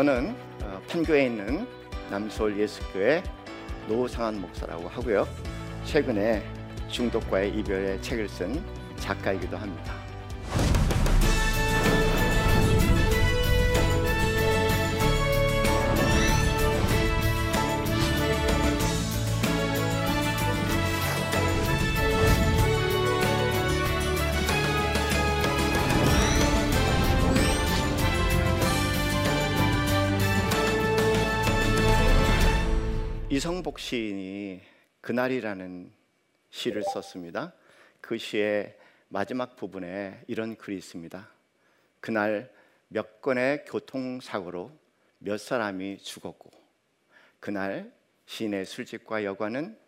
저는 어, 판교에 있는 남서울 예수교회 노상한 목사라고 하고요. 최근에 중독과의 이별의 책을 쓴 작가이기도 합니다. 이성복 시인이 그날이라는 시를 썼습니다. 그 시의 마지막 부분에 이런 글이 있습니다. 그날 몇 건의 교통사고로 몇 사람이 죽었고 그날 시인의 술집과 여관은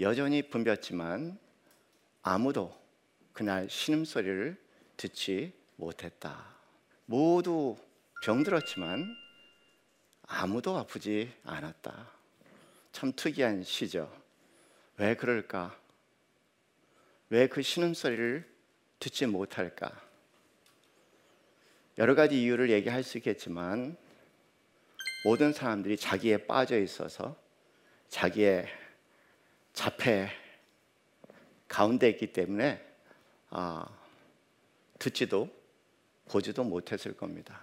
여전히 붐볐지만 아무도 그날 신음소리를 듣지 못했다. 모두 병들었지만 아무도 아프지 않았다. 참 특이한 시죠. 왜 그럴까? 왜 그 신음소리를 듣지 못할까? 여러 가지 이유를 얘기할 수 있겠지만 모든 사람들이 자기에 빠져 있어서 자기의 자폐 가운데 있기 때문에 아, 듣지도 보지도 못했을 겁니다.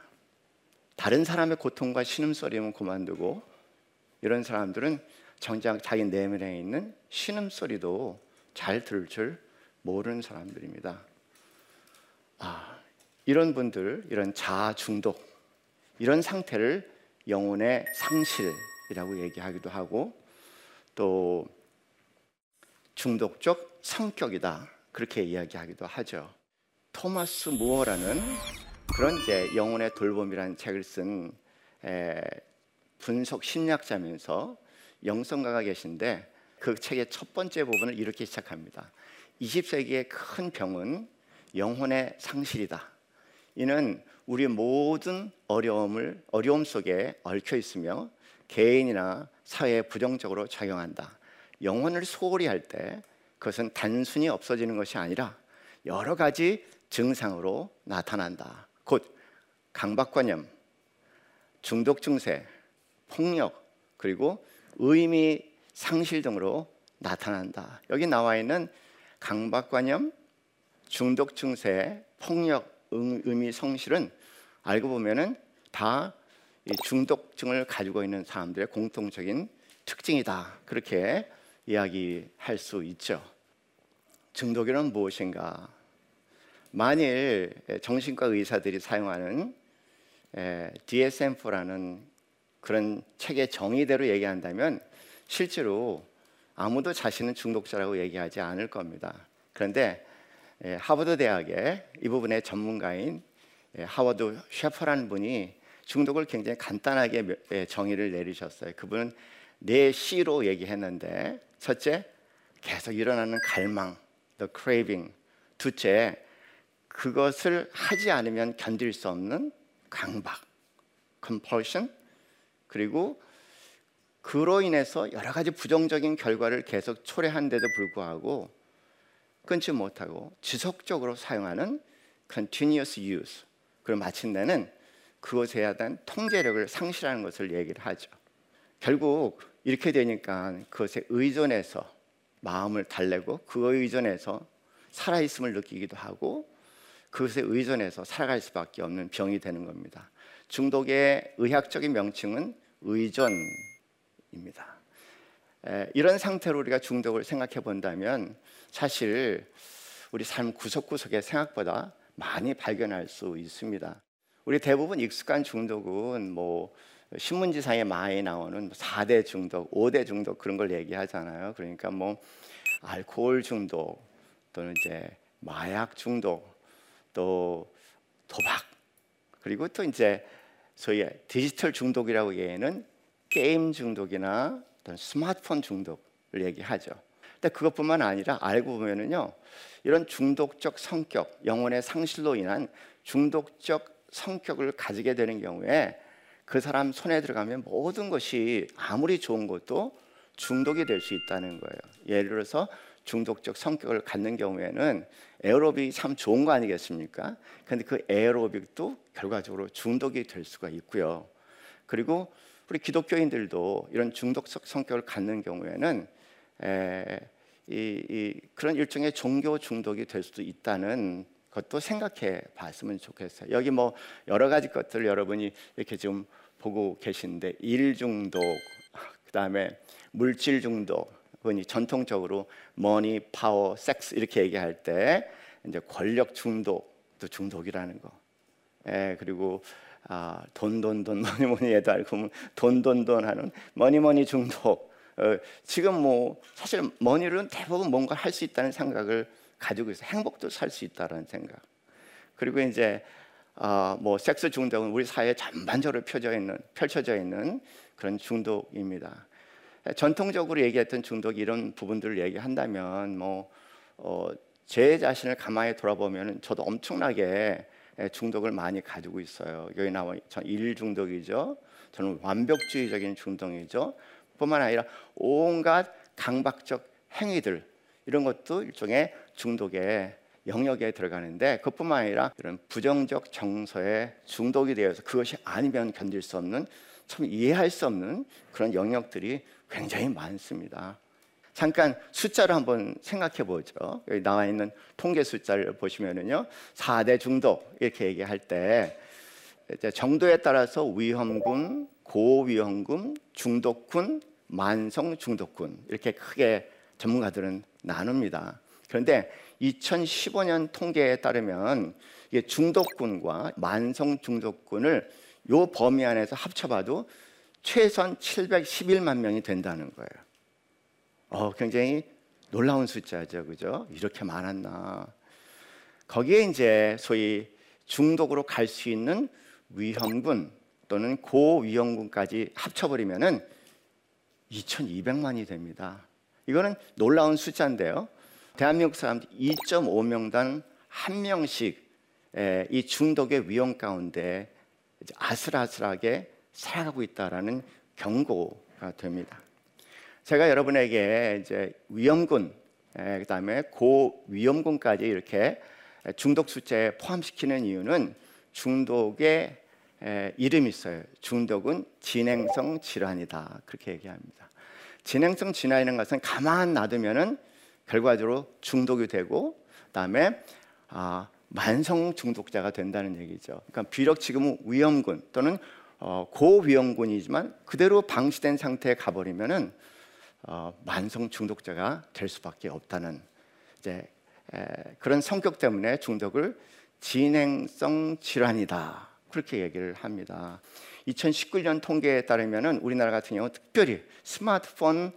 다른 사람의 고통과 신음소리면 그만두고 이런 사람들은 정작 자기 내면에 있는 신음소리도 잘 들을 줄 모르는 사람들입니다. 아, 이런 분들, 이런 자아 중독, 이런 상태를 영혼의 상실이라고 얘기하기도 하고 또 중독적 성격이다 그렇게 이야기하기도 하죠. 토마스 무어라는 그런 이제 영혼의 돌봄이라는 책을 쓴 에, 분석 심리학자면서 영성가가 계신데 그 책의 첫 번째 부분을 이렇게 시작합니다. 20세기의 큰 병은 영혼의 상실이다. 이는 우리 모든 어려움을 어려움 속에 얽혀 있으며 개인이나 사회에 부정적으로 작용한다. 영혼을 소홀히 할 때 그것은 단순히 없어지는 것이 아니라 여러 가지 증상으로 나타난다. 곧 강박관념, 중독 증세, 폭력, 그리고 의미 상실 등으로 나타난다. 여기 나와 있는 강박관념, 중독 증세, 폭력, 의미 성실은 알고 보면은 다 중독증을 가지고 있는 사람들의 공통적인 특징이다. 그렇게 이야기할 수 있죠. 중독이란 무엇인가? 만일 정신과 의사들이 사용하는 DSM-4라는 그런 책의 정의대로 얘기한다면 실제로 아무도 자신은 중독자라고 얘기하지 않을 겁니다. 그런데 하버드 대학의 이 부분의 전문가인 하워드 셰퍼라는 분이 중독을 굉장히 간단하게 정의를 내리셨어요. 그분은 네 C로 얘기했는데 첫째 계속 일어나는 갈망, the craving. 둘째 그것을 하지 않으면 견딜 수 없는 강박, compulsion. 그리고 그로 인해서 여러 가지 부정적인 결과를 계속 초래한데도 불구하고 끊지 못하고 지속적으로 사용하는 continuous use. 그리고 마침내는 그것에 대한 통제력을 상실하는 것을 얘기를 하죠. 결국 이렇게 되니까 그것에 의존해서 마음을 달래고 그거에 의존해서 살아있음을 느끼기도 하고 그것에 의존해서 살아갈 수밖에 없는 병이 되는 겁니다. 중독의 의학적인 명칭은 의존입니다. 이런 상태로 우리가 중독을 생각해 본다면 사실 우리 삶 구석구석에 생각보다 많이 발견할 수 있습니다. 우리 대부분 익숙한 중독은 뭐 신문지상에 많이 나오는 4대 뭐 중독, 5대 중독 그런 걸 얘기하잖아요. 그러니까 뭐 알코올 중독 또는 이제 마약 중독 또 도박 그리고 또 이제 소위 디지털 중독이라고 얘기하는 게임 중독이나 어떤 스마트폰 중독을 얘기하죠. 근데 그것뿐만 아니라 알고 보면은요 이런 중독적 성격, 영혼의 상실로 인한 중독적 성격을 가지게 되는 경우에 그 사람 손에 들어가면 모든 것이 아무리 좋은 것도 중독이 될 수 있다는 거예요. 예를 들어서 중독적 성격을 갖는 경우에는 에어로빅이 참 좋은 거 아니겠습니까? 근데 그 에어로빅도 결과적으로 중독이 될 수가 있고요. 그리고 우리 기독교인들도 이런 중독적 성격을 갖는 경우에는 에, 이, 이 그런 일종의 종교 중독이 될 수도 있다는 것도 생각해 봤으면 좋겠어요. 여기 뭐 여러 가지 것들 여러분이 이렇게 좀 보고 계신데 일 중독, 그다음에 물질 중독, 흔히 전통적으로 money, 파워, 섹스 이렇게 얘기할 때 이제 권력 중독도 중독이라는 거. 예, 그리고 아, 돈, 돈, 돈, 뭐니 뭐니 해도 알고 돈, 돈, 돈 하는 money, money 중독. 어, 지금 뭐 사실 money는 대부분 뭔가 할 수 있다는 생각을 가지고 있어. 행복도 살 수 있다는 생각. 그리고 이제 어, 뭐 섹스 중독은 우리 사회에 전반적으로 펴져 있는 펼쳐져 있는 그런 중독입니다. 전통적으로 얘기했던 중독 이런 부분들을 얘기한다면 뭐 어, 제 자신을 가만히 돌아보면 저도 엄청나게 중독을 많이 가지고 있어요. 여기 나와 전1 중독이죠. 저는 완벽주의적인 중독이죠. 뿐만 아니라 온갖 강박적 행위들 이런 것도 일종의 중독의 영역에 들어가는데 그뿐만 아니라 이런 부정적 정서에 중독이 되어서 그것이 아니면 견딜 수 없는 참 이해할 수 없는 그런 영역들이 굉장히 많습니다. 잠깐 숫자를 한번 생각해 보죠. 여기 나와 있는 통계 숫자를 보시면은요. 4대 중독 이렇게 얘기할 때 정도에 따라서 위험군, 고위험군, 중독군, 만성 중독군 이렇게 크게 전문가들은 나눕니다. 그런데 2015년 통계에 따르면 중독군과 만성 중독군을 요 범위 안에서 합쳐봐도 최선 711만 명이 된다는 거예요. 어, 굉장히 놀라운 숫자죠, 그죠? 이렇게 많았나? 거기에 이제 소위 중독으로 갈 수 있는 위험군 또는 고위험군까지 합쳐버리면은 2,200만이 됩니다. 이거는 놀라운 숫자인데요. 대한민국 사람 2.5명당 한 명씩 이 중독의 위험 가운데 아슬아슬하게 살아가고 있다라는 경고가 됩니다. 제가 여러분에게 이제 위험군, 그다음에 고위험군까지 이렇게 중독 숫자에 포함시키는 이유는 중독의 이름이 있어요. 중독은 진행성 질환이다. 그렇게 얘기합니다. 진행성 질환이라는 것은 가만 놔두면은 결과적으로 중독이 되고 그다음에 아, 만성 중독자가 된다는 얘기죠. 그러니까 비록 지금은 위험군 또는 어, 고위험군이지만 그대로 방치된 상태에 가버리면은 어, 만성 중독자가 될 수밖에 없다는 이제 에, 그런 성격 때문에 중독을 진행성 질환이다 그렇게 얘기를 합니다. 2019년 통계에 따르면은 우리나라 같은 경우 특별히 스마트폰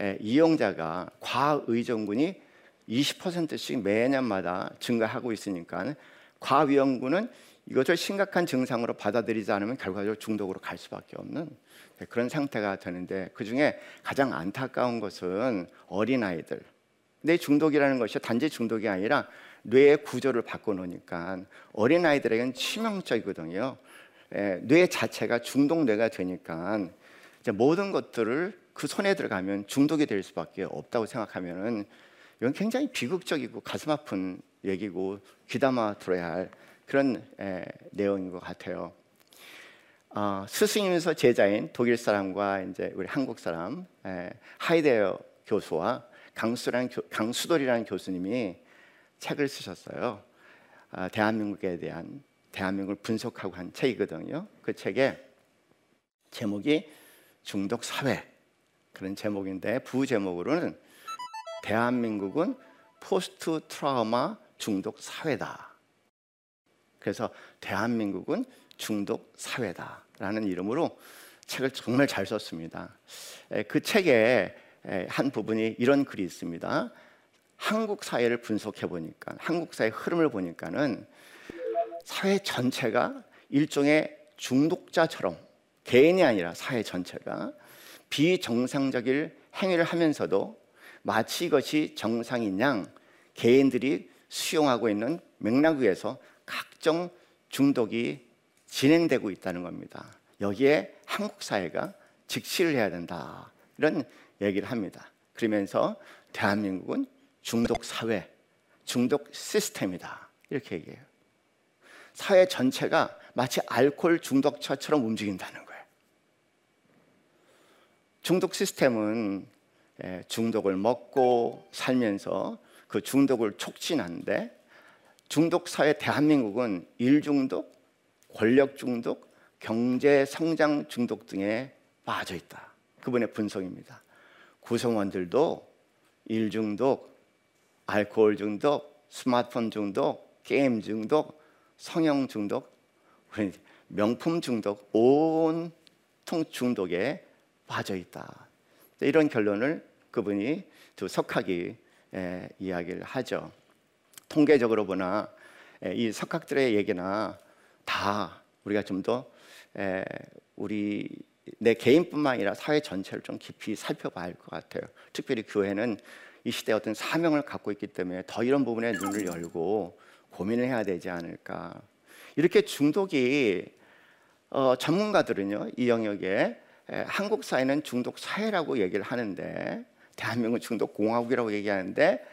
에, 이용자가 과의존군이 20%씩 매년마다 증가하고 있으니까 과위험군은 이것을 심각한 증상으로 받아들이지 않으면 결과적으로 중독으로 갈 수밖에 없는 그런 상태가 되는데 그 중에 가장 안타까운 것은 어린 아이들. 내 중독이라는 것이 단지 중독이 아니라 뇌의 구조를 바꿔놓으니까 어린 아이들에게는 치명적이거든요. 예, 뇌 자체가 중독 뇌가 되니까 모든 것들을 그 손에 들어가면 중독이 될 수밖에 없다고 생각하면은 이건 굉장히 비극적이고 가슴 아픈 얘기고 귀담아 들어야 할 그런 에, 내용인 것 같아요. 어, 스승이면서 제자인 독일 사람과 이제 우리 한국 사람 에, 하이데어 교수와 강수란 강수돌이라는 교수님이 책을 쓰셨어요. 어, 대한민국에 대한 대한민국을 분석하고 한 책이거든요. 그 책에 제목이 중독 사회 그런 제목인데 부 제목으로는 대한민국은 포스트 트라우마 중독 사회다. 그래서 대한민국은 중독 사회다라는 이름으로 책을 정말 잘 썼습니다. 그 책에 한 부분이 이런 글이 있습니다. 한국 사회를 분석해 보니까 한국 사회 흐름을 보니까는 사회 전체가 일종의 중독자처럼 개인이 아니라 사회 전체가 비정상적인 행위를 하면서도 마치 이것이 정상인 양 개인들이 수용하고 있는 맥락 위에서 각종 중독이 진행되고 있다는 겁니다. 여기에 한국 사회가 직시를 해야 된다. 이런 얘기를 합니다. 그러면서 대한민국은 중독 사회, 중독 시스템이다. 이렇게 얘기해요. 사회 전체가 마치 알코올 중독처처럼 움직인다는 거예요. 중독 시스템은 예, 중독을 먹고 살면서 그 중독을 촉진하는데 중독 사회 대한민국은 일 중독, 권력 중독, 경제 성장 중독 등에 빠져 있다. 그분의 분석입니다. 구성원들도 일 중독, 알코올 중독, 스마트폰 중독, 게임 중독, 성형 중독, 명품 중독, 온통 중독에 빠져 있다. 이런 결론을 그분이 두 석학이 에, 이야기를 하죠. 통계적으로 보나 에, 이 석학들의 얘기나 다 우리가 좀 더 우리 내 개인뿐만 아니라 사회 전체를 좀 깊이 살펴봐야 할 것 같아요. 특별히 교회는 이 시대에 어떤 사명을 갖고 있기 때문에 더 이런 부분에 눈을 열고 고민을 해야 되지 않을까. 이렇게 중독이 어, 전문가들은요 이 영역에 에, 한국 사회는 중독 사회라고 얘기를 하는데 대한민국 중독 공화국이라고 얘기하는데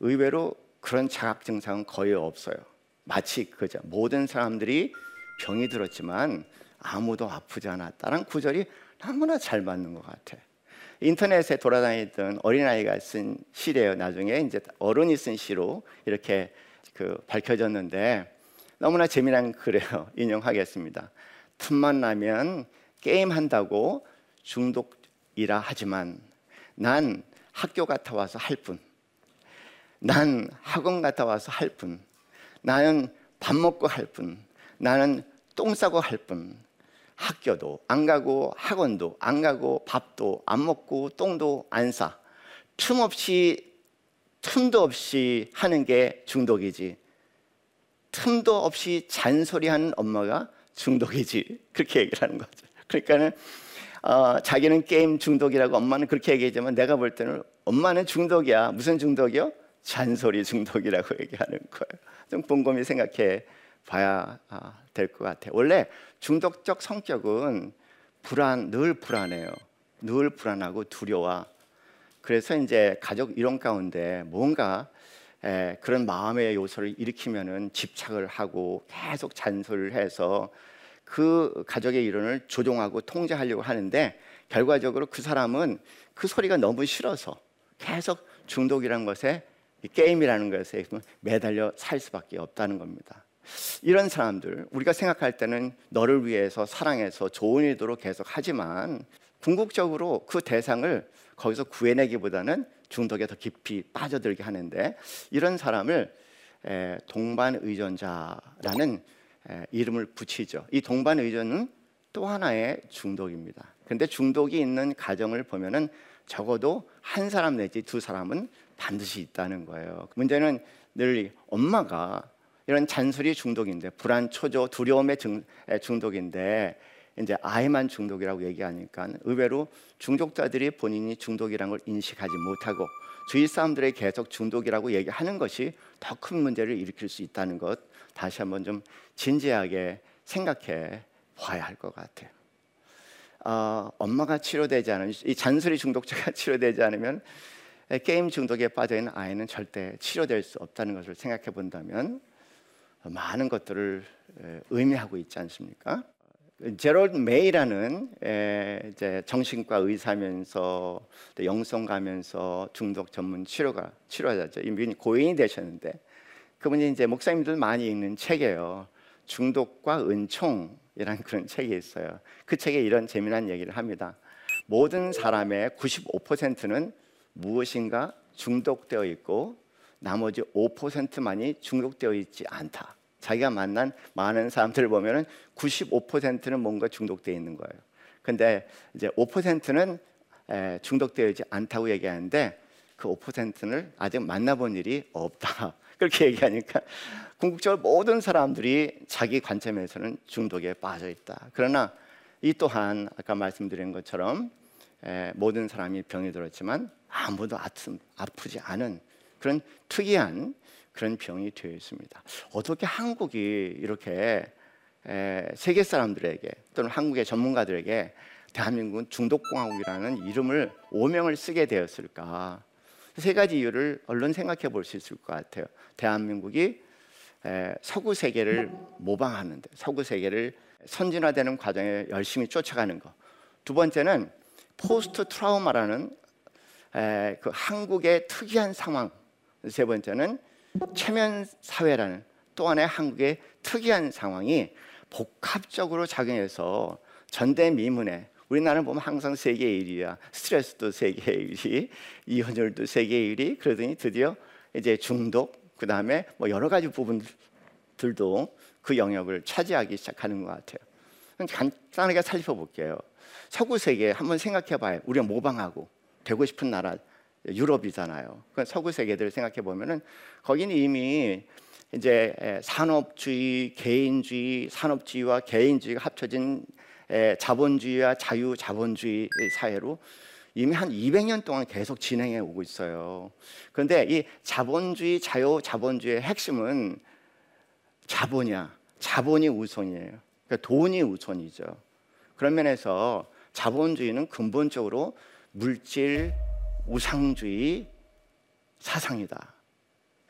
의외로 그런 자각 증상은 거의 없어요. 마치 그죠 모든 사람들이 병이 들었지만 아무도 아프지 않았다는 구절이 너무나 잘 맞는 것 같아. 인터넷에 돌아다니던 어린아이가 쓴 시래요. 나중에 이제 어른이 쓴 시로 이렇게 그 밝혀졌는데 너무나 재미난 글이에요. 인용하겠습니다. 틈만 나면 게임 한다고 중독이라 하지만 난 학교 갔다 와서 할 뿐. 난 학원 갔다 와서 할 뿐. 나는 밥 먹고 할 뿐. 나는 똥 싸고 할 뿐. 학교도 안 가고 학원도 안 가고 밥도 안 먹고 똥도 안 싸. 틈 없이 틈도 없이 하는 게 중독이지. 틈도 없이 잔소리하는 엄마가 중독이지. 그렇게 얘기를 하는 거죠. 그러니까는 어, 자기는 게임 중독이라고 엄마는 그렇게 얘기하지만 내가 볼 때는 엄마는 중독이야. 무슨 중독이요? 잔소리 중독이라고 얘기하는 거예요. 좀 곰곰이 생각해 봐야 아, 될것 같아요. 원래 중독적 성격은 불안, 늘 불안해요. 늘 불안하고 두려워. 그래서 이제 가족 이론 가운데 뭔가 에, 그런 마음의 요소를 일으키면은 집착을 하고 계속 잔소리를 해서 그 가족의 이론을 조종하고 통제하려고 하는데 결과적으로 그 사람은 그 소리가 너무 싫어서 계속 중독이라는 것에 게임이라는 것에 매달려 살 수밖에 없다는 겁니다. 이런 사람들 우리가 생각할 때는 너를 위해서 사랑해서 좋은 의도로 계속 하지만 궁극적으로 그 대상을 거기서 구해내기보다는 중독에 더 깊이 빠져들게 하는데 이런 사람을 동반 의존자라는 이름을 붙이죠. 이 동반 의존은 또 하나의 중독입니다. 그런데 중독이 있는 가정을 보면은 적어도 한 사람 내지 두 사람은 반드시 있다는 거예요. 문제는 늘 엄마가 이런 잔소리 중독인데 불안, 초조, 두려움의 중독인데 이제 아이만 중독이라고 얘기하니까 의외로 중독자들이 본인이 중독이라는 걸 인식하지 못하고 주위 사람들의 계속 중독이라고 얘기하는 것이 더 큰 문제를 일으킬 수 있다는 것 다시 한번 좀 진지하게 생각해 봐야 할 것 같아요. 어, 엄마가 치료되지 않은 이 잔소리 중독자가 치료되지 않으면 게임 중독에 빠져 있는 아이는 절대 치료될 수 없다는 것을 생각해 본다면 많은 것들을 의미하고 있지 않습니까? 제럴드 메이라는 이제 정신과 의사면서 영성가면서 중독 전문 치료가 치료자죠. 이미 고인이 되셨는데 그분이 이제 목사님들 많이 읽는 책이에요. 중독과 은총이라는 그런 책이 있어요. 그 책에 이런 재미난 얘기를 합니다. 모든 사람의 95%는 무엇인가 중독되어 있고 나머지 5%만이 중독되어 있지 않다. 자기가 만난 많은 사람들을 보면은 95%는 뭔가 중독되어 있는 거예요. 근데 이제 5%는 중독되어 있지 않다고 얘기하는데 그 5%를 아직 만나본 일이 없다. 그렇게 얘기하니까 궁극적으로 모든 사람들이 자기 관점에서는 중독에 빠져 있다. 그러나 이 또한 아까 말씀드린 것처럼 모든 사람이 병이 들었지만 아무도 아프지 않은 그런 특이한 그런 병이 되어 있습니다. 어떻게 한국이 이렇게 세계 사람들에게 또는 한국의 전문가들에게 대한민국은 중독공화국이라는 이름을 오명을 쓰게 되었을까? 세 가지 이유를 얼른 생각해 볼 수 있을 것 같아요. 대한민국이 서구 세계를 모방하는데 서구 세계를 선진화되는 과정에 열심히 쫓아가는 것. 두 번째는 포스트 트라우마라는 에, 그 한국의 특이한 상황. 세 번째는 체면 사회라는 또 하나의 한국의 특이한 상황이 복합적으로 작용해서 전대미문에 우리나라는 보면 항상 세계 1위야. 스트레스도 세계 1위, 이혼율도 세계 1위. 그러더니 드디어 이제 중독, 그 다음에 뭐 여러 가지 부분들도 그 영역을 차지하기 시작하는 것 같아요. 간단하게 살펴볼게요. 서구 세계 한번 생각해봐요. 우리가 모방하고 되고 싶은 나라 유럽이잖아요. 그 서구 세계들 생각해 보면은 거기는 이미 이제 산업주의, 개인주의, 산업주의와 개인주의가 합쳐진 자본주의와 자유 자본주의 사회로 이미 한 200년 동안 계속 진행해 오고 있어요. 그런데 이 자본주의, 자유 자본주의의 핵심은 자본이야. 자본이 우선이에요. 그러니까 돈이 우선이죠. 그런 면에서 자본주의는 근본적으로 물질 우상주의 사상이다.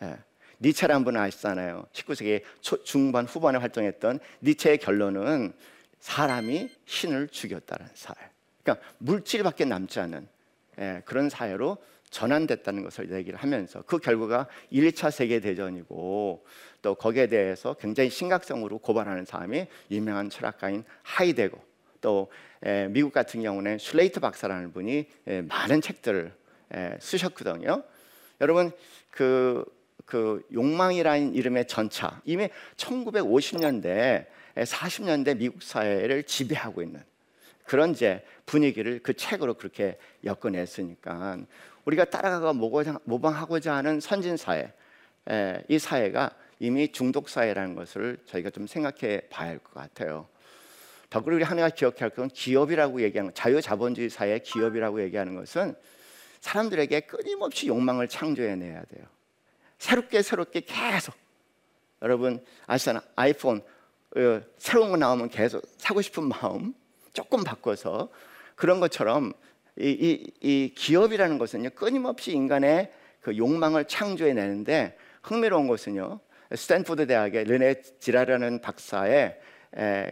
예. 니체라는 분 아시잖아요. 19세기 초, 중반 후반에 활동했던 니체의 결론은 사람이 신을 죽였다는 사회. 그러니까 물질밖에 남지 않은 예, 그런 사회로 전환됐다는 것을 얘기를 하면서 그 결과가 1차 세계 대전이고 또 거기에 대해서 굉장히 심각성으로 고발하는 사람이 유명한 철학가인 하이데거 또 에, 미국 같은 경우는 슐레이트 박사라는 분이 에, 많은 책들을 에, 쓰셨거든요. 여러분 그, 그 욕망이라는 이름의 전차 이미 1950년대 40년대 미국 사회를 지배하고 있는 그런 이제 분위기를 그 책으로 그렇게 엮어냈으니까 우리가 따라가고 모방하고자 하는 선진 사회 이 사회가 이미 중독 사회라는 것을 저희가 좀 생각해 봐야 할 것 같아요. 더불어 우리 하나가 기억할 건 기업이라고 얘기하는 자유자본주의 사회 기업이라고 얘기하는 것은 사람들에게 끊임없이 욕망을 창조해내야 돼요. 새롭게 새롭게 계속 여러분 아시잖아 아이폰 어, 새로운 거 나오면 계속 사고 싶은 마음 조금 바꿔서 그런 것처럼 이, 이, 이 기업이라는 것은요 끊임없이 인간의 그 욕망을 창조해내는데 흥미로운 것은요 스탠포드 대학의 르네 지라르라는 박사의 에,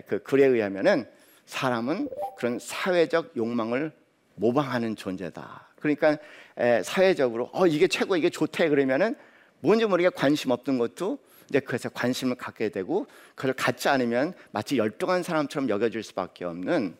그 글에 의하면은 사람은 그런 사회적 욕망을 모방하는 존재다. 그러니까 에, 사회적으로 어 이게 최고 이게 좋대 그러면은 뭔지 모르게 관심 없던 것도 이제 그래서 관심을 갖게 되고 그걸 갖지 않으면 마치 열등한 사람처럼 여겨질 수밖에 없는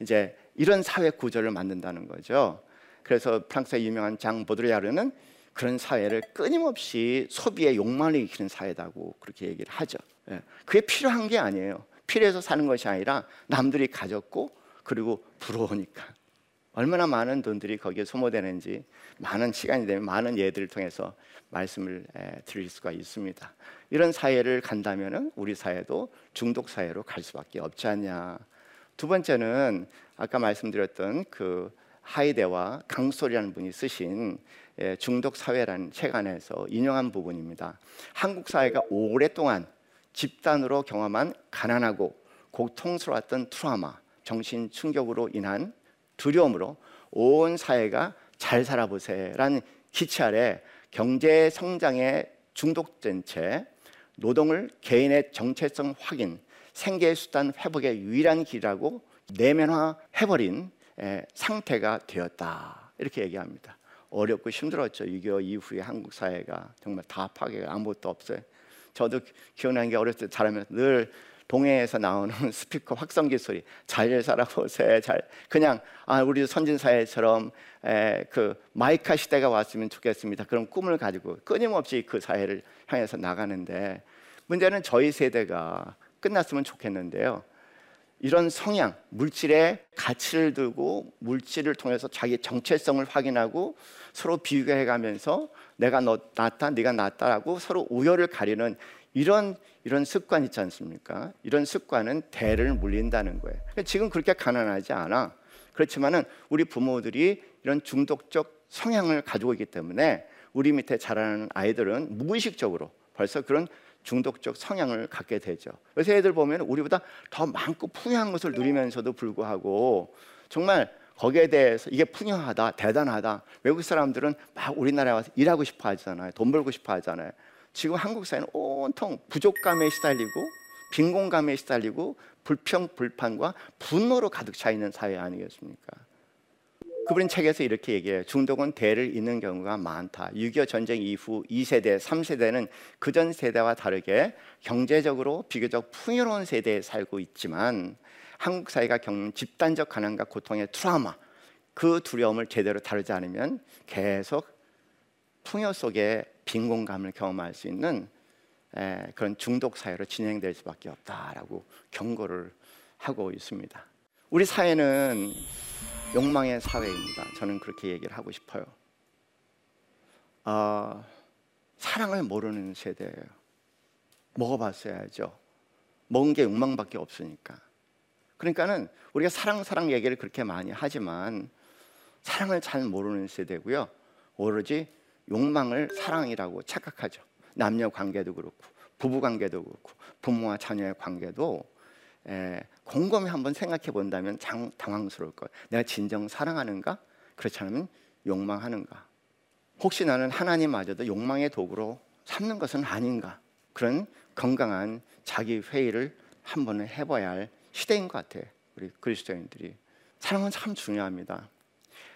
이제 이런 사회 구조를 만든다는 거죠. 그래서 프랑스의 유명한 장 보드리야르는 그런 사회를 끊임없이 소비의 욕망을 일으키는 사회다고 그렇게 얘기를 하죠. 예. 그게 필요한 게 아니에요. 필요해서 사는 것이 아니라 남들이 가졌고 그리고 부러우니까 얼마나 많은 돈들이 거기에 소모되는지 많은 시간이 되면 많은 예들을 통해서 말씀을 드릴 수가 있습니다. 이런 사회를 간다면 우리 사회도 중독 사회로 갈 수밖에 없지 않냐. 두 번째는 아까 말씀드렸던 그 하이데와 강솔이라는 분이 쓰신 중독 사회라는 책 안에서 인용한 부분입니다. 한국 사회가 오랫동안 집단으로 경험한 가난하고 고통스러웠던 트라우마, 정신 충격으로 인한 두려움으로 온 사회가 잘 살아보세라는 기치 아래 경제 성장에 중독된 채 노동을 개인의 정체성 확인, 생계 수단 회복의 유일한 길이라고 내면화해버린 상태가 되었다 이렇게 얘기합니다. 어렵고 힘들었죠. 6.25 이후에 한국 사회가 정말 다 파괴가 아무것도 없어요. 저도 기억나는 게 어렸을 때 자라면서 늘 동해에서 나오는 스피커 확성기 소리. 잘 살아보세요. 잘. 그냥 아 우리 선진 사회처럼 에, 그 마이카 시대가 왔으면 좋겠습니다. 그런 꿈을 가지고 끊임없이 그 사회를 향해서 나가는데 문제는 저희 세대가 끝났으면 좋겠는데요. 이런 성향 물질의 가치를 두고 물질을 통해서 자기 정체성을 확인하고 서로 비교해가면서 내가 너 낫다, 네가 낫다라고 서로 우열을 가리는 이런 이런 습관 있지 않습니까? 이런 습관은 대를 물린다는 거예요. 지금 그렇게 가난하지 않아. 그렇지만은 우리 부모들이 이런 중독적 성향을 가지고 있기 때문에 우리 밑에 자라는 아이들은 무의식적으로 벌써 그런 중독적 성향을 갖게 되죠. 그래서 애들 보면 우리보다 더 많고 풍요한 것을 누리면서도 불구하고 정말 거기에 대해서 이게 풍요하다, 대단하다. 외국 사람들은 막 우리나라에 와서 일하고 싶어 하잖아요. 돈 벌고 싶어 하잖아요. 지금 한국 사회는 온통 부족감에 시달리고 빈곤감에 시달리고 불평, 불판과 분노로 가득 차 있는 사회 아니겠습니까? 그분 책에서 이렇게 얘기해요. 중독은 대를 잇는 경우가 많다. 6.25 전쟁 이후 2세대, 3세대는 그전 세대와 다르게 경제적으로 비교적 풍요로운 세대에 살고 있지만 한국 사회가 겪는 집단적 가난과 고통의 트라우마 그 두려움을 제대로 다루지 않으면 계속 풍요 속에 빈곤감을 경험할 수 있는 에, 그런 중독 사회로 진행될 수밖에 없다라고 경고를 하고 있습니다. 우리 사회는 욕망의 사회입니다. 저는 그렇게 얘기를 하고 싶어요. 어, 사랑을 모르는 세대예요. 먹어봤어야죠. 먹은 게 욕망밖에 없으니까. 그러니까는 우리가 사랑 사랑 얘기를 그렇게 많이 하지만 사랑을 잘 모르는 세대고요. 오로지 욕망을 사랑이라고 착각하죠. 남녀 관계도 그렇고 부부 관계도 그렇고 부모와 자녀의 관계도 에, 곰곰이 한번 생각해 본다면 장, 당황스러울 거예요. 내가 진정 사랑하는가? 그렇지 않으면 욕망하는가? 혹시 나는 하나님마저도 욕망의 도구로 삼는 것은 아닌가? 그런 건강한 자기 회의를 한번 해봐야 할 시대인 것 같아요. 우리 그리스도인들이 사랑은 참 중요합니다.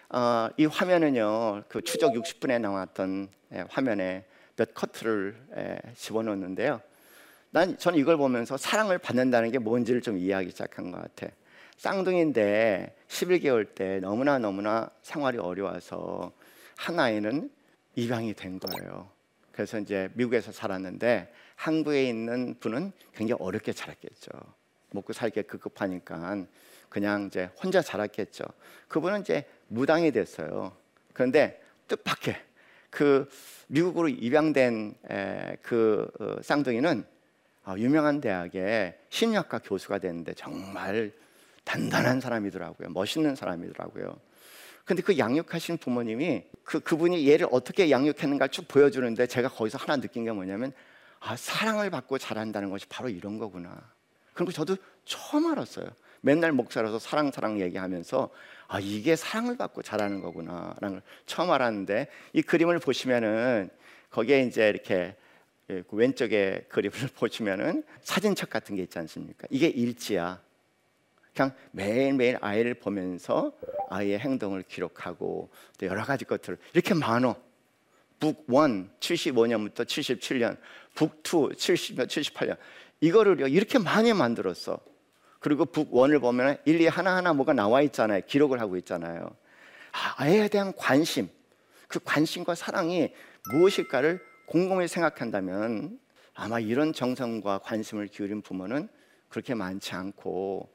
어, 이 화면은요, 그 추적 60분에 나왔던 에, 화면에 몇 커트를 에, 집어넣었는데요. 난 저는 이걸 보면서 사랑을 받는다는 게 뭔지를 좀 이해하기 시작한 것 같아. 쌍둥이인데 11개월 때 너무나 너무나 생활이 어려워서 한 아이는 입양이 된 거예요. 그래서 이제 미국에서 살았는데 한국에 있는 분은 굉장히 어렵게 자랐겠죠. 먹고 살기 급급하니까 그냥 이제 혼자 자랐겠죠. 그분은 이제 무당이 됐어요. 그런데 뜻밖의 그 미국으로 입양된 그 어, 쌍둥이는 어, 유명한 대학의 심리학과 교수가 됐는데 정말 단단한 사람이더라고요. 멋있는 사람이더라고요. 근데 그 양육하신 부모님이 그 그분이 얘를 어떻게 양육했는가 쭉 보여주는데 제가 거기서 하나 느낀 게 뭐냐면 아 사랑을 받고 자란다는 것이 바로 이런 거구나. 그리고 저도 처음 알았어요. 맨날 목사라서 사랑 사랑 얘기하면서 아 이게 사랑을 받고 자라는 거구나라는 걸 처음 알았는데 이 그림을 보시면은 거기에 이제 이렇게 예, 그 왼쪽에 그림을 보시면은 사진첩 같은 게 있지 않습니까? 이게 일지야. 그냥 매일매일 아이를 보면서 아이의 행동을 기록하고 또 여러 가지 것들을 이렇게 많어. 북 1, 75년부터 77년, 북 2, 70년, 78년. 이거를 이렇게 많이 만들었어. 그리고 북 1을 보면 일일이 하나하나 뭐가 나와 있잖아요. 기록을 하고 있잖아요. 아, 아이에 대한 관심, 그 관심과 사랑이 무엇일까를 곰곰이 생각한다면 아마 이런 정성과 관심을 기울인 부모는 그렇게 많지 않고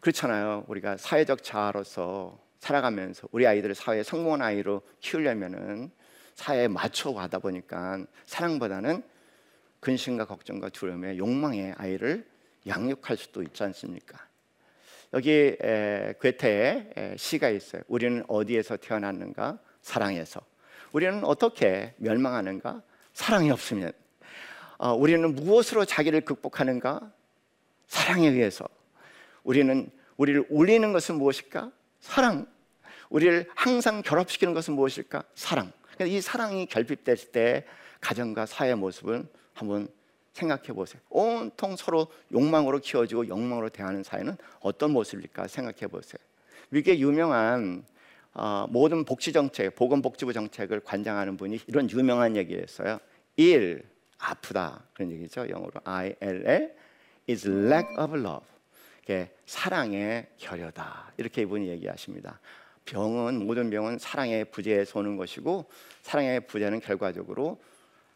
그렇잖아요. 우리가 사회적 자아로서 살아가면서 우리 아이들을 사회에 성공한 아이로 키우려면은 사회에 맞춰 가다 보니까 사랑보다는 근심과 걱정과 두려움에 욕망의 아이를 양육할 수도 있지 않습니까? 여기 에, 괴테의 시가 있어요. 우리는 어디에서 태어났는가? 사랑에서. 우리는 어떻게 멸망하는가? 사랑이 없으면. 어, 우리는 무엇으로 자기를 극복하는가? 사랑에 의해서. 우리는 우리를 울리는 것은 무엇일까? 사랑. 우리를 항상 결합시키는 것은 무엇일까? 사랑. 이 사랑이 결핍될 때 가정과 사회 모습을 한번 생각해 보세요. 온통 서로 욕망으로 키워지고 욕망으로 대하는 사회는 어떤 모습일까 생각해 보세요. 미국의 유명한 어, 모든 복지 정책, 보건복지부 정책을 관장하는 분이 이런 유명한 얘기했어요. 일 아프다 그런 얘기죠. 영어로 I L L is lack of love. 이게 사랑의 결여다 이렇게 이분이 얘기하십니다. 병은 모든 병은 사랑의 부재에서 오는 것이고 사랑의 부재는 결과적으로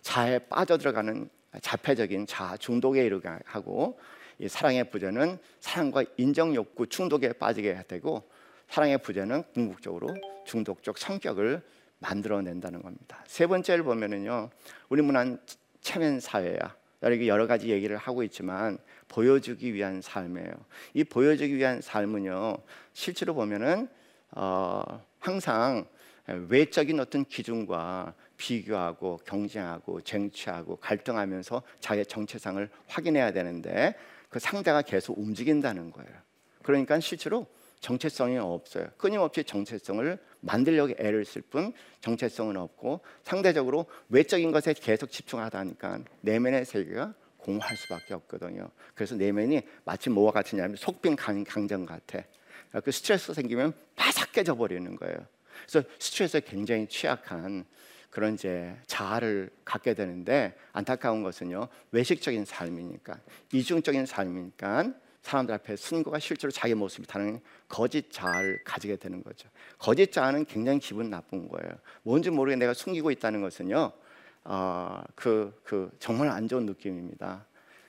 자에 빠져들어가는 자폐적인 자 중독에 이르게 하고 이 사랑의 부재는 사랑과 인정 욕구 중독에 빠지게 되고 사랑의 부재는 궁극적으로 중독적 성격을 만들어낸다는 겁니다. 세 번째를 보면은요, 우리 문화는 체면 사회야. 여기 여러 가지 얘기를 하고 있지만 보여주기 위한 삶이에요. 이 보여주기 위한 삶은요, 실제로 보면은 어, 항상 외적인 어떤 기준과 비교하고 경쟁하고 쟁취하고 갈등하면서 자기의 정체성을 확인해야 되는데 그 상대가 계속 움직인다는 거예요. 그러니까 실제로 정체성이 없어요. 끊임없이 정체성을 만들려고 애를 쓸 뿐 정체성은 없고 상대적으로 외적인 것에 계속 집중하다 보니까 내면의 세계가 공허할 수밖에 없거든요. 그래서 내면이 마치 뭐와 같으냐면 속빈 강정 같아. 그 스트레스 생기면 바삭 깨져 버리는 거예요. 그래서 스트레스에 굉장히 취약한 그런 이제 자아를 갖게 되는데 안타까운 것은요 외식적인 삶이니까 이중적인 삶이니까 사람들 앞에 순고가 실제로 자기 모습이 다른 거짓 자아를 가지게 되는 거죠. 거짓 자아는 굉장히 기분 나쁜 거예요. 뭔지 모르게 내가 숨기고 있다는 것은요, 어, 그, 그 정말 안 좋은 느낌입니다.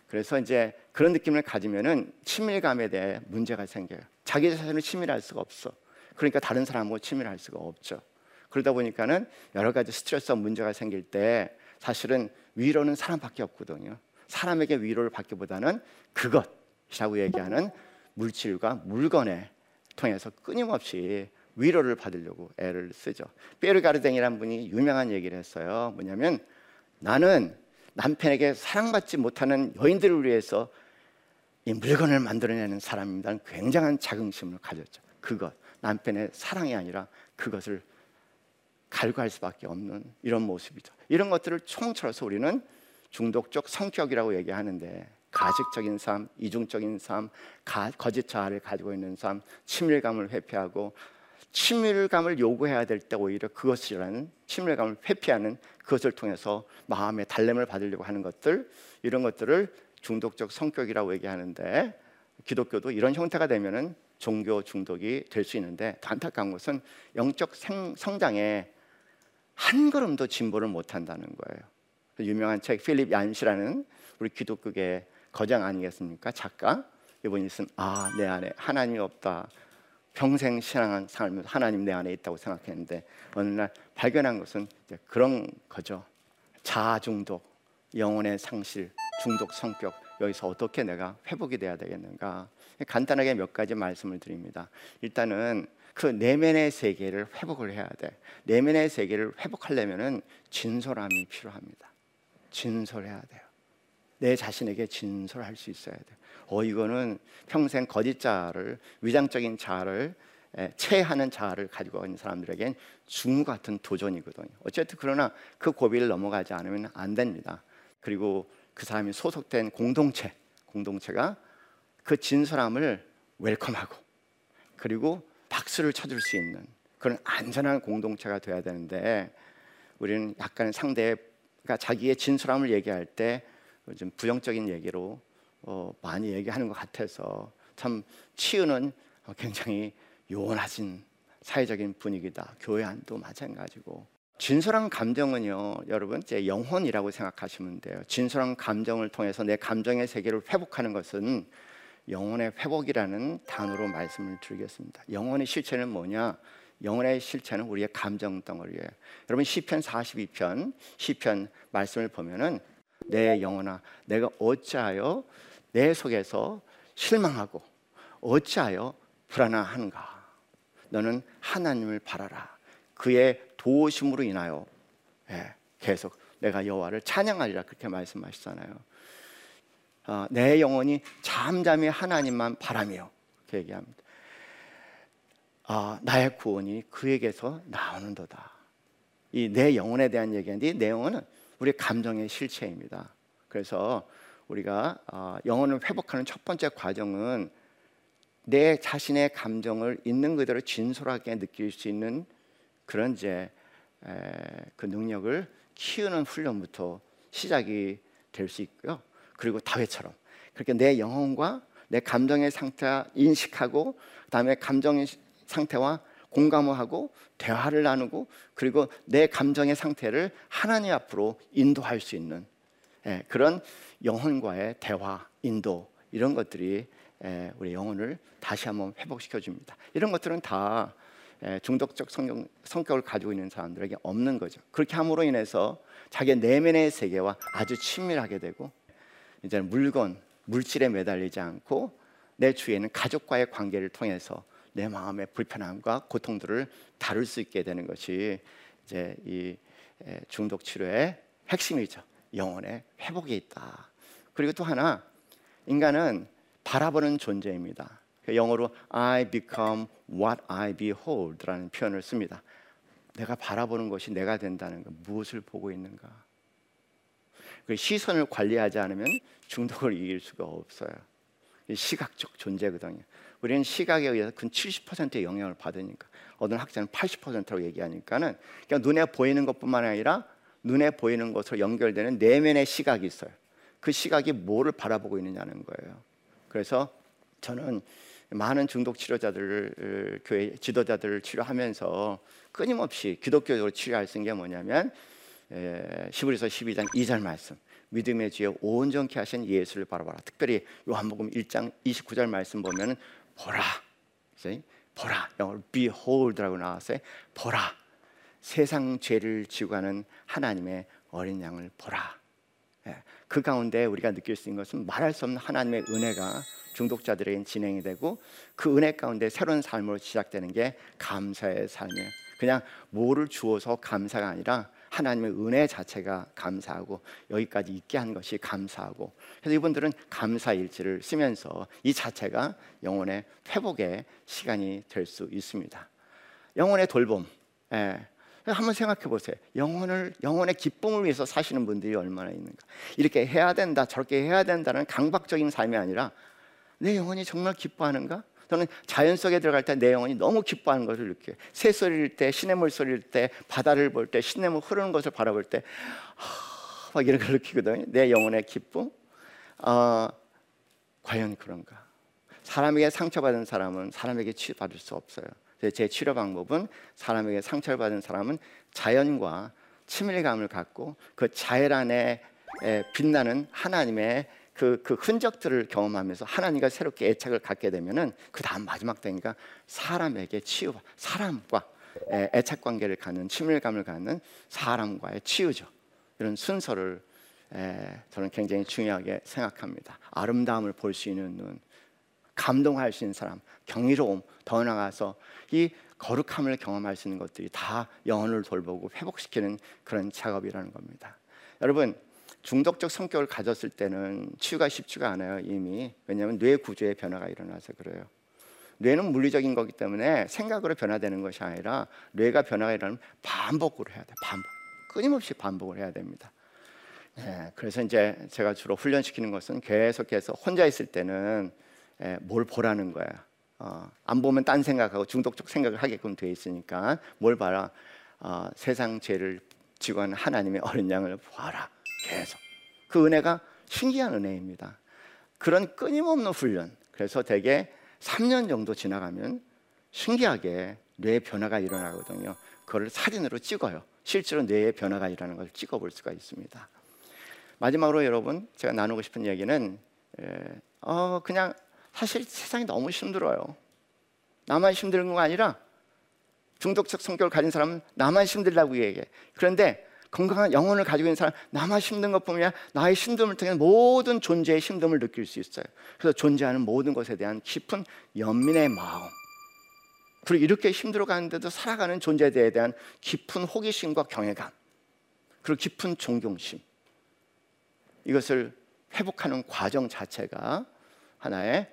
그래서 이제 그런 느낌을 가지면은 친밀감에 대해 문제가 생겨요. 자기 자신을 친밀할 수가 없어. 그러니까 다른 사람하고 친밀할 수가 없죠. 그러다 보니까는 여러 가지 스트레스와 문제가 생길 때 사실은 위로는 사람밖에 없거든요. 사람에게 위로를 받기보다는 그것이라고 얘기하는 물질과 물건에 통해서 끊임없이 위로를 받으려고 애를 쓰죠. 베르가르댕이라는 분이 유명한 얘기를 했어요. 뭐냐면 나는 남편에게 사랑받지 못하는 여인들을 위해서 이 물건을 만들어내는 사람입니다. 굉장한 자긍심을 가졌죠. 그것 남편의 사랑이 아니라 그것을 갈구할 수밖에 없는 이런 모습이죠. 이런 것들을 총쳐서 우리는 중독적 성격이라고 얘기하는데 가식적인 삶, 이중적인 삶, 가, 거짓 자아를 가지고 있는 삶, 친밀감을 회피하고 친밀감을 요구해야 될 때 오히려 그것이라는 친밀감을 회피하는 그것을 통해서 마음의 달램을 받으려고 하는 것들 이런 것들을 중독적 성격이라고 얘기하는데 기독교도 이런 형태가 되면은 종교 중독이 될 수 있는데 안타까운 것은 영적 생, 성장에 한 걸음도 진보를 못 한다는 거예요. 유명한 책 필립 얀시라는 우리 기독교계 거장 아니겠습니까? 작가 이분이 쓴 아 내 안에 하나님이 없다. 평생 신앙한 삶을 하나님 내 안에 있다고 생각했는데 어느 날 발견한 것은 그런 거죠. 자아 중독, 영혼의 상실, 중독 성격 여기서 어떻게 내가 회복이 돼야 되겠는가? 간단하게 몇 가지 말씀을 드립니다. 일단은 그 내면의 세계를 회복을 해야 돼. 내면의 세계를 회복하려면은 진솔함이 필요합니다. 진솔해야 돼요. 내 자신에게 진솔할 수 있어야 돼. 어 이거는 평생 거짓 자아를 위장적인 자아를 체하는 자아를 가지고 있는 사람들에겐 중우 같은 도전이거든요. 어쨌든 그러나 그 고비를 넘어가지 않으면 안 됩니다. 그리고 그 사람이 소속된 공동체, 공동체가 그 진솔함을 웰컴하고 그리고 박수를 쳐줄 수 있는 그런 안전한 공동체가 돼야 되는데 우리는 약간 상대가 자기의 진솔함을 얘기할 때 좀 부정적인 얘기로 어, 많이 얘기하는 것 같아서 참 치유는 굉장히 요원하진 사회적인 분위기다. 교회 안도 마찬가지고 진솔한 감정은요, 여러분 제 영혼이라고 생각하시면 돼요. 진솔한 감정을 통해서 내 감정의 세계를 회복하는 것은 영혼의 회복이라는 단어로 말씀을 드리겠습니다. 영혼의 실체는 뭐냐? 영혼의 실체는 우리의 감정 덩어리예요. 여러분 시편 42편 시편 말씀을 보면은 내 영혼아 내가 어찌하여 내 속에서 실망하고 어찌하여 불안하는가? 너는 하나님을 바라라. 그의 도우심으로 인하여 예, 계속 내가 여호와를 찬양하리라 그렇게 말씀하시잖아요. 어, 내 영혼이 잠잠히 하나님만 바라며 그렇게 얘기합니다. 아, 나의 구원이 그에게서 나오는도다. 이 내 영혼에 대한 얘기인데 내 영혼은 우리 감정의 실체입니다. 그래서 우리가 어, 영혼을 회복하는 첫 번째 과정은 내 자신의 감정을 있는 그대로 진솔하게 느낄 수 있는 그런 이제 그 능력을 키우는 훈련부터 시작이 될 수 있고요. 그리고 다윗처럼 그렇게 내 영혼과 내 감정의 상태 인식하고 그다음에 감정의 상태와 공감을 하고 대화를 나누고 그리고 내 감정의 상태를 하나님 앞으로 인도할 수 있는 예, 그런 영혼과의 대화, 인도 이런 것들이 예, 우리 영혼을 다시 한번 회복시켜 줍니다. 이런 것들은 다 예, 중독적 성격, 성격을 가지고 있는 사람들에게 없는 거죠. 그렇게 함으로 인해서 자기 내면의 세계와 아주 친밀하게 되고 이제 물건, 물질에 매달리지 않고 내 주위에는 가족과의 관계를 통해서 내 마음의 불편함과 고통들을 다룰 수 있게 되는 것이 이제 이 중독 치료의 핵심이죠. 영혼의 회복이 있다. 그리고 또 하나 인간은 바라보는 존재입니다. 영어로 I become what I behold라는 표현을 씁니다. 내가 바라보는 것이 내가 된다는 것, 무엇을 보고 있는가? 그 시선을 관리하지 않으면 중독을 이길 수가 없어요. 시각적 존재거든요. 우리는 시각에 의해서 근 70%의 영향을 받으니까 어떤 학자는 80%라고 얘기하니까는 그냥 눈에 보이는 것뿐만 아니라 눈에 보이는 것으로 연결되는 내면의 시각이 있어요. 그 시각이 뭐를 바라보고 있느냐는 거예요. 그래서 저는 많은 중독 치료자들을 교회 지도자들을 치료하면서 끊임없이 기독교적으로 치료할 수 있는 게 뭐냐면 시브리서 12장 2절 말씀 믿음의 주에 온전케 하신 예수를 바라봐라. 특별히 요한복음 1장 29절 말씀 보면 보라. 보라. 영어로 behold라고 나왔어요. 보라. 세상 죄를 지고 가는 하나님의 어린 양을 보라. 예, 그 가운데 우리가 느낄 수 있는 것은 말할 수 없는 하나님의 은혜가 중독자들에게 진행이 되고 그 은혜 가운데 새로운 삶으로 시작되는 게 감사의 삶이에요. 그냥 뭐를 주어서 감사가 아니라 하나님의 은혜 자체가 감사하고 여기까지 있게 한 것이 감사하고 그래서 이분들은 감사 일지를 쓰면서 이 자체가 영혼의 회복의 시간이 될 수 있습니다. 영혼의 돌봄. 예. 한번 생각해 보세요. 영혼을 영혼의 기쁨을 위해서 사시는 분들이 얼마나 있는가. 이렇게 해야 된다, 저렇게 해야 된다는 강박적인 삶이 아니라 내 영혼이 정말 기뻐하는가? 저는 자연 속에 들어갈 때 내 영혼이 너무 기뻐하는 것을 느껴요. 새 소리일 때, 시냇물 소리일 때, 바다를 볼 때, 시냇물 흐르는 것을 바라볼 때, 하, 막 이런 걸 느끼거든요. 내 영혼의 기쁨. 어, 과연 그런가? 사람에게 상처받은 사람은 사람에게 치료받을 수 없어요. 제 치료 방법은 사람에게 상처를 받은 사람은 자연과 친밀감을 갖고 그 자연 안에 빛나는 하나님의 그, 그 흔적들을 경험하면서 하나님과 새롭게 애착을 갖게 되면은 그 다음 마지막 때니까 사람에게 치유, 사람과 애착 관계를 갖는 친밀감을 갖는 사람과의 치유죠. 이런 순서를 에, 저는 굉장히 중요하게 생각합니다. 아름다움을 볼 수 있는 눈, 감동할 수 있는 사람, 경이로움, 더 나아가서 이 거룩함을 경험할 수 있는 것들이 다 영혼을 돌보고 회복시키는 그런 작업이라는 겁니다. 여러분 중독적 성격을 가졌을 때는 치유가 쉽지가 않아요 이미. 왜냐하면 뇌 구조의 변화가 일어나서 그래요. 뇌는 물리적인 거기 때문에 생각으로 변화되는 것이 아니라 뇌가 변화가 일어나면 반복으로 해야 돼 반복. 끊임없이 반복을 해야 됩니다. 네, 그래서 이제 제가 주로 훈련시키는 것은 계속해서 혼자 있을 때는 예, 뭘 보라는 거야. 어, 안 보면 딴 생각하고 중독적 생각을 하게끔 돼 있으니까 뭘 봐라. 어, 세상 죄를 하는 하나님의 어린 양을 보아라 계속 그 은혜가 신기한 은혜입니다. 그런 끊임없는 훈련. 그래서 대개 3년 정도 지나가면 신기하게 뇌 변화가 일어나거든요. 그걸 사진으로 찍어요. 실제로 뇌의 변화가 일어나는 걸 찍어 볼 수가 있습니다. 마지막으로 여러분 제가 나누고 싶은 얘기는 에, 어, 그냥 사실 세상이 너무 힘들어요. 나만 힘든 건 아니라 중독적 성격을 가진 사람은 나만 힘들다고 얘기해. 그런데 건강한 영혼을 가지고 있는 사람 나만 힘든 것 보면 나의 힘듦을 통해 모든 존재의 힘듦을 느낄 수 있어요. 그래서 존재하는 모든 것에 대한 깊은 연민의 마음. 그리고 이렇게 힘들어 가는데도 살아가는 존재에 대한 깊은 호기심과 경외감. 그리고 깊은 존경심. 이것을 회복하는 과정 자체가 하나의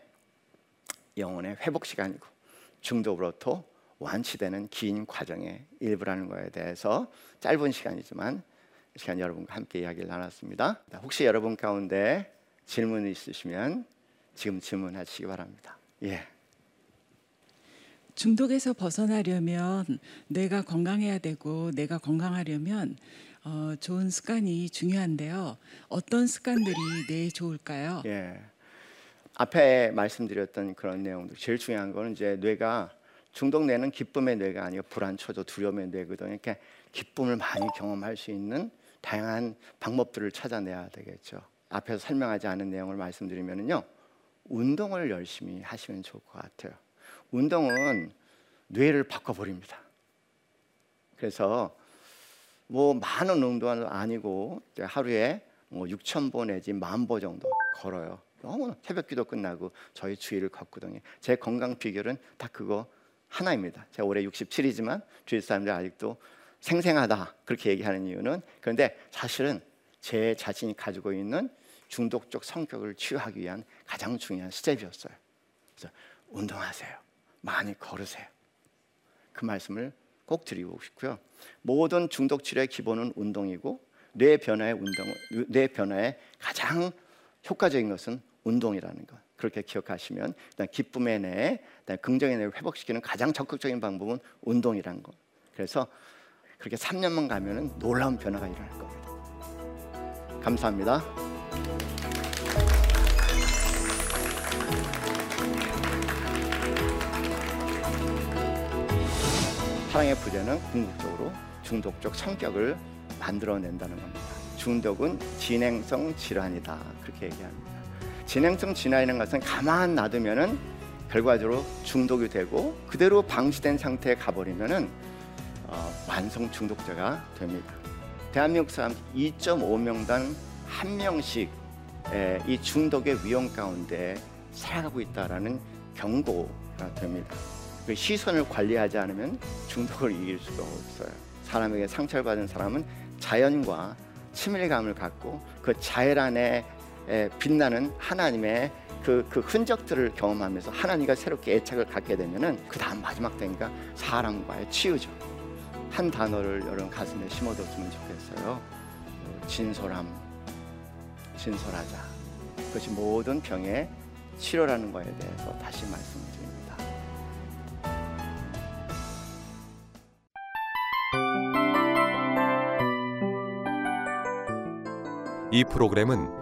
영혼의 회복 시간이고 중독으로부터 완치되는 긴 과정의 일부라는 것에 대해서 짧은 시간이지만 이 시간 여러분과 함께 이야기를 나눴습니다. 혹시 여러분 가운데 질문 있으시면 지금 질문하시기 바랍니다. 예. 중독에서 벗어나려면 뇌가 건강해야 되고 내가 건강하려면 어, 좋은 습관이 중요한데요. 어떤 습관들이 뇌에 좋을까요? 예. 앞에 말씀드렸던 그런 내용들 제일 중요한 거는 이제 뇌가 중독 뇌는 기쁨의 뇌가 아니고 불안 초조 두려움의 뇌거든요. 이렇게 기쁨을 많이 경험할 수 있는 다양한 방법들을 찾아내야 되겠죠. 앞에서 설명하지 않은 내용을 말씀드리면요. 운동을 열심히 하시면 좋을 것 같아요. 운동은 뇌를 바꿔버립니다. 그래서 뭐 많은 운동은 아니고 하루에 뭐 6천 보 내지 만 보 정도 걸어요. 너무 새벽 기도 끝나고 저희 주위를 걷거든요. 제 건강 비결은 다 그거 하나입니다. 제가 올해 67이지만 주위 사람들 아직도 생생하다 그렇게 얘기하는 이유는 그런데 사실은 제 자신이 가지고 있는 중독적 성격을 치유하기 위한 가장 중요한 스텝이었어요. 그래서 운동하세요. 많이 걸으세요. 그 말씀을 꼭 드리고 싶고요. 모든 중독 치료의 기본은 운동이고 뇌 변화의 운동, 뇌 변화의 가장 효과적인 것은 운동이라는 것. 그렇게 기억하시면 일단 기쁨의 내, 긍정의 내를 회복시키는 가장 적극적인 방법은 운동이란 거. 그래서 그렇게 3년만 가면은 놀라운 변화가 일어날 겁니다. 감사합니다. 사랑의 부재는 궁극적으로 중독적 성격을 만들어낸다는 겁니다. 중독은 진행성 질환이다 그렇게 얘기합니다. 진행성 질환이라는 것은 가만 놔두면은 결과적으로 중독이 되고 그대로 방치된 상태에 가버리면은 어, 만성 중독자가 됩니다. 대한민국 사람 2.5명당 한 명씩 에, 이 중독의 위험 가운데 살아가고 있다라는 경고가 됩니다. 그 시선을 관리하지 않으면 중독을 이길 수가 없어요. 사람에게 상처를 받은 사람은 자연과 친밀감을 갖고 그 자연 안에 빛나는 하나님의 그, 그 흔적들을 경험하면서 하나님과 새롭게 애착을 갖게 되면은 그 다음 마지막 때니까 사람과의 치유죠. 한 단어를 여러분 가슴에 심어뒀으면 좋겠어요. 진솔함, 진솔하자. 그것이 모든 병의 치료라는 것에 대해서 다시 말씀드립니다. 이 프로그램은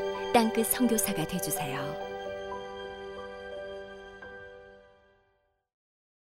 땅끝 성교사가 되주세요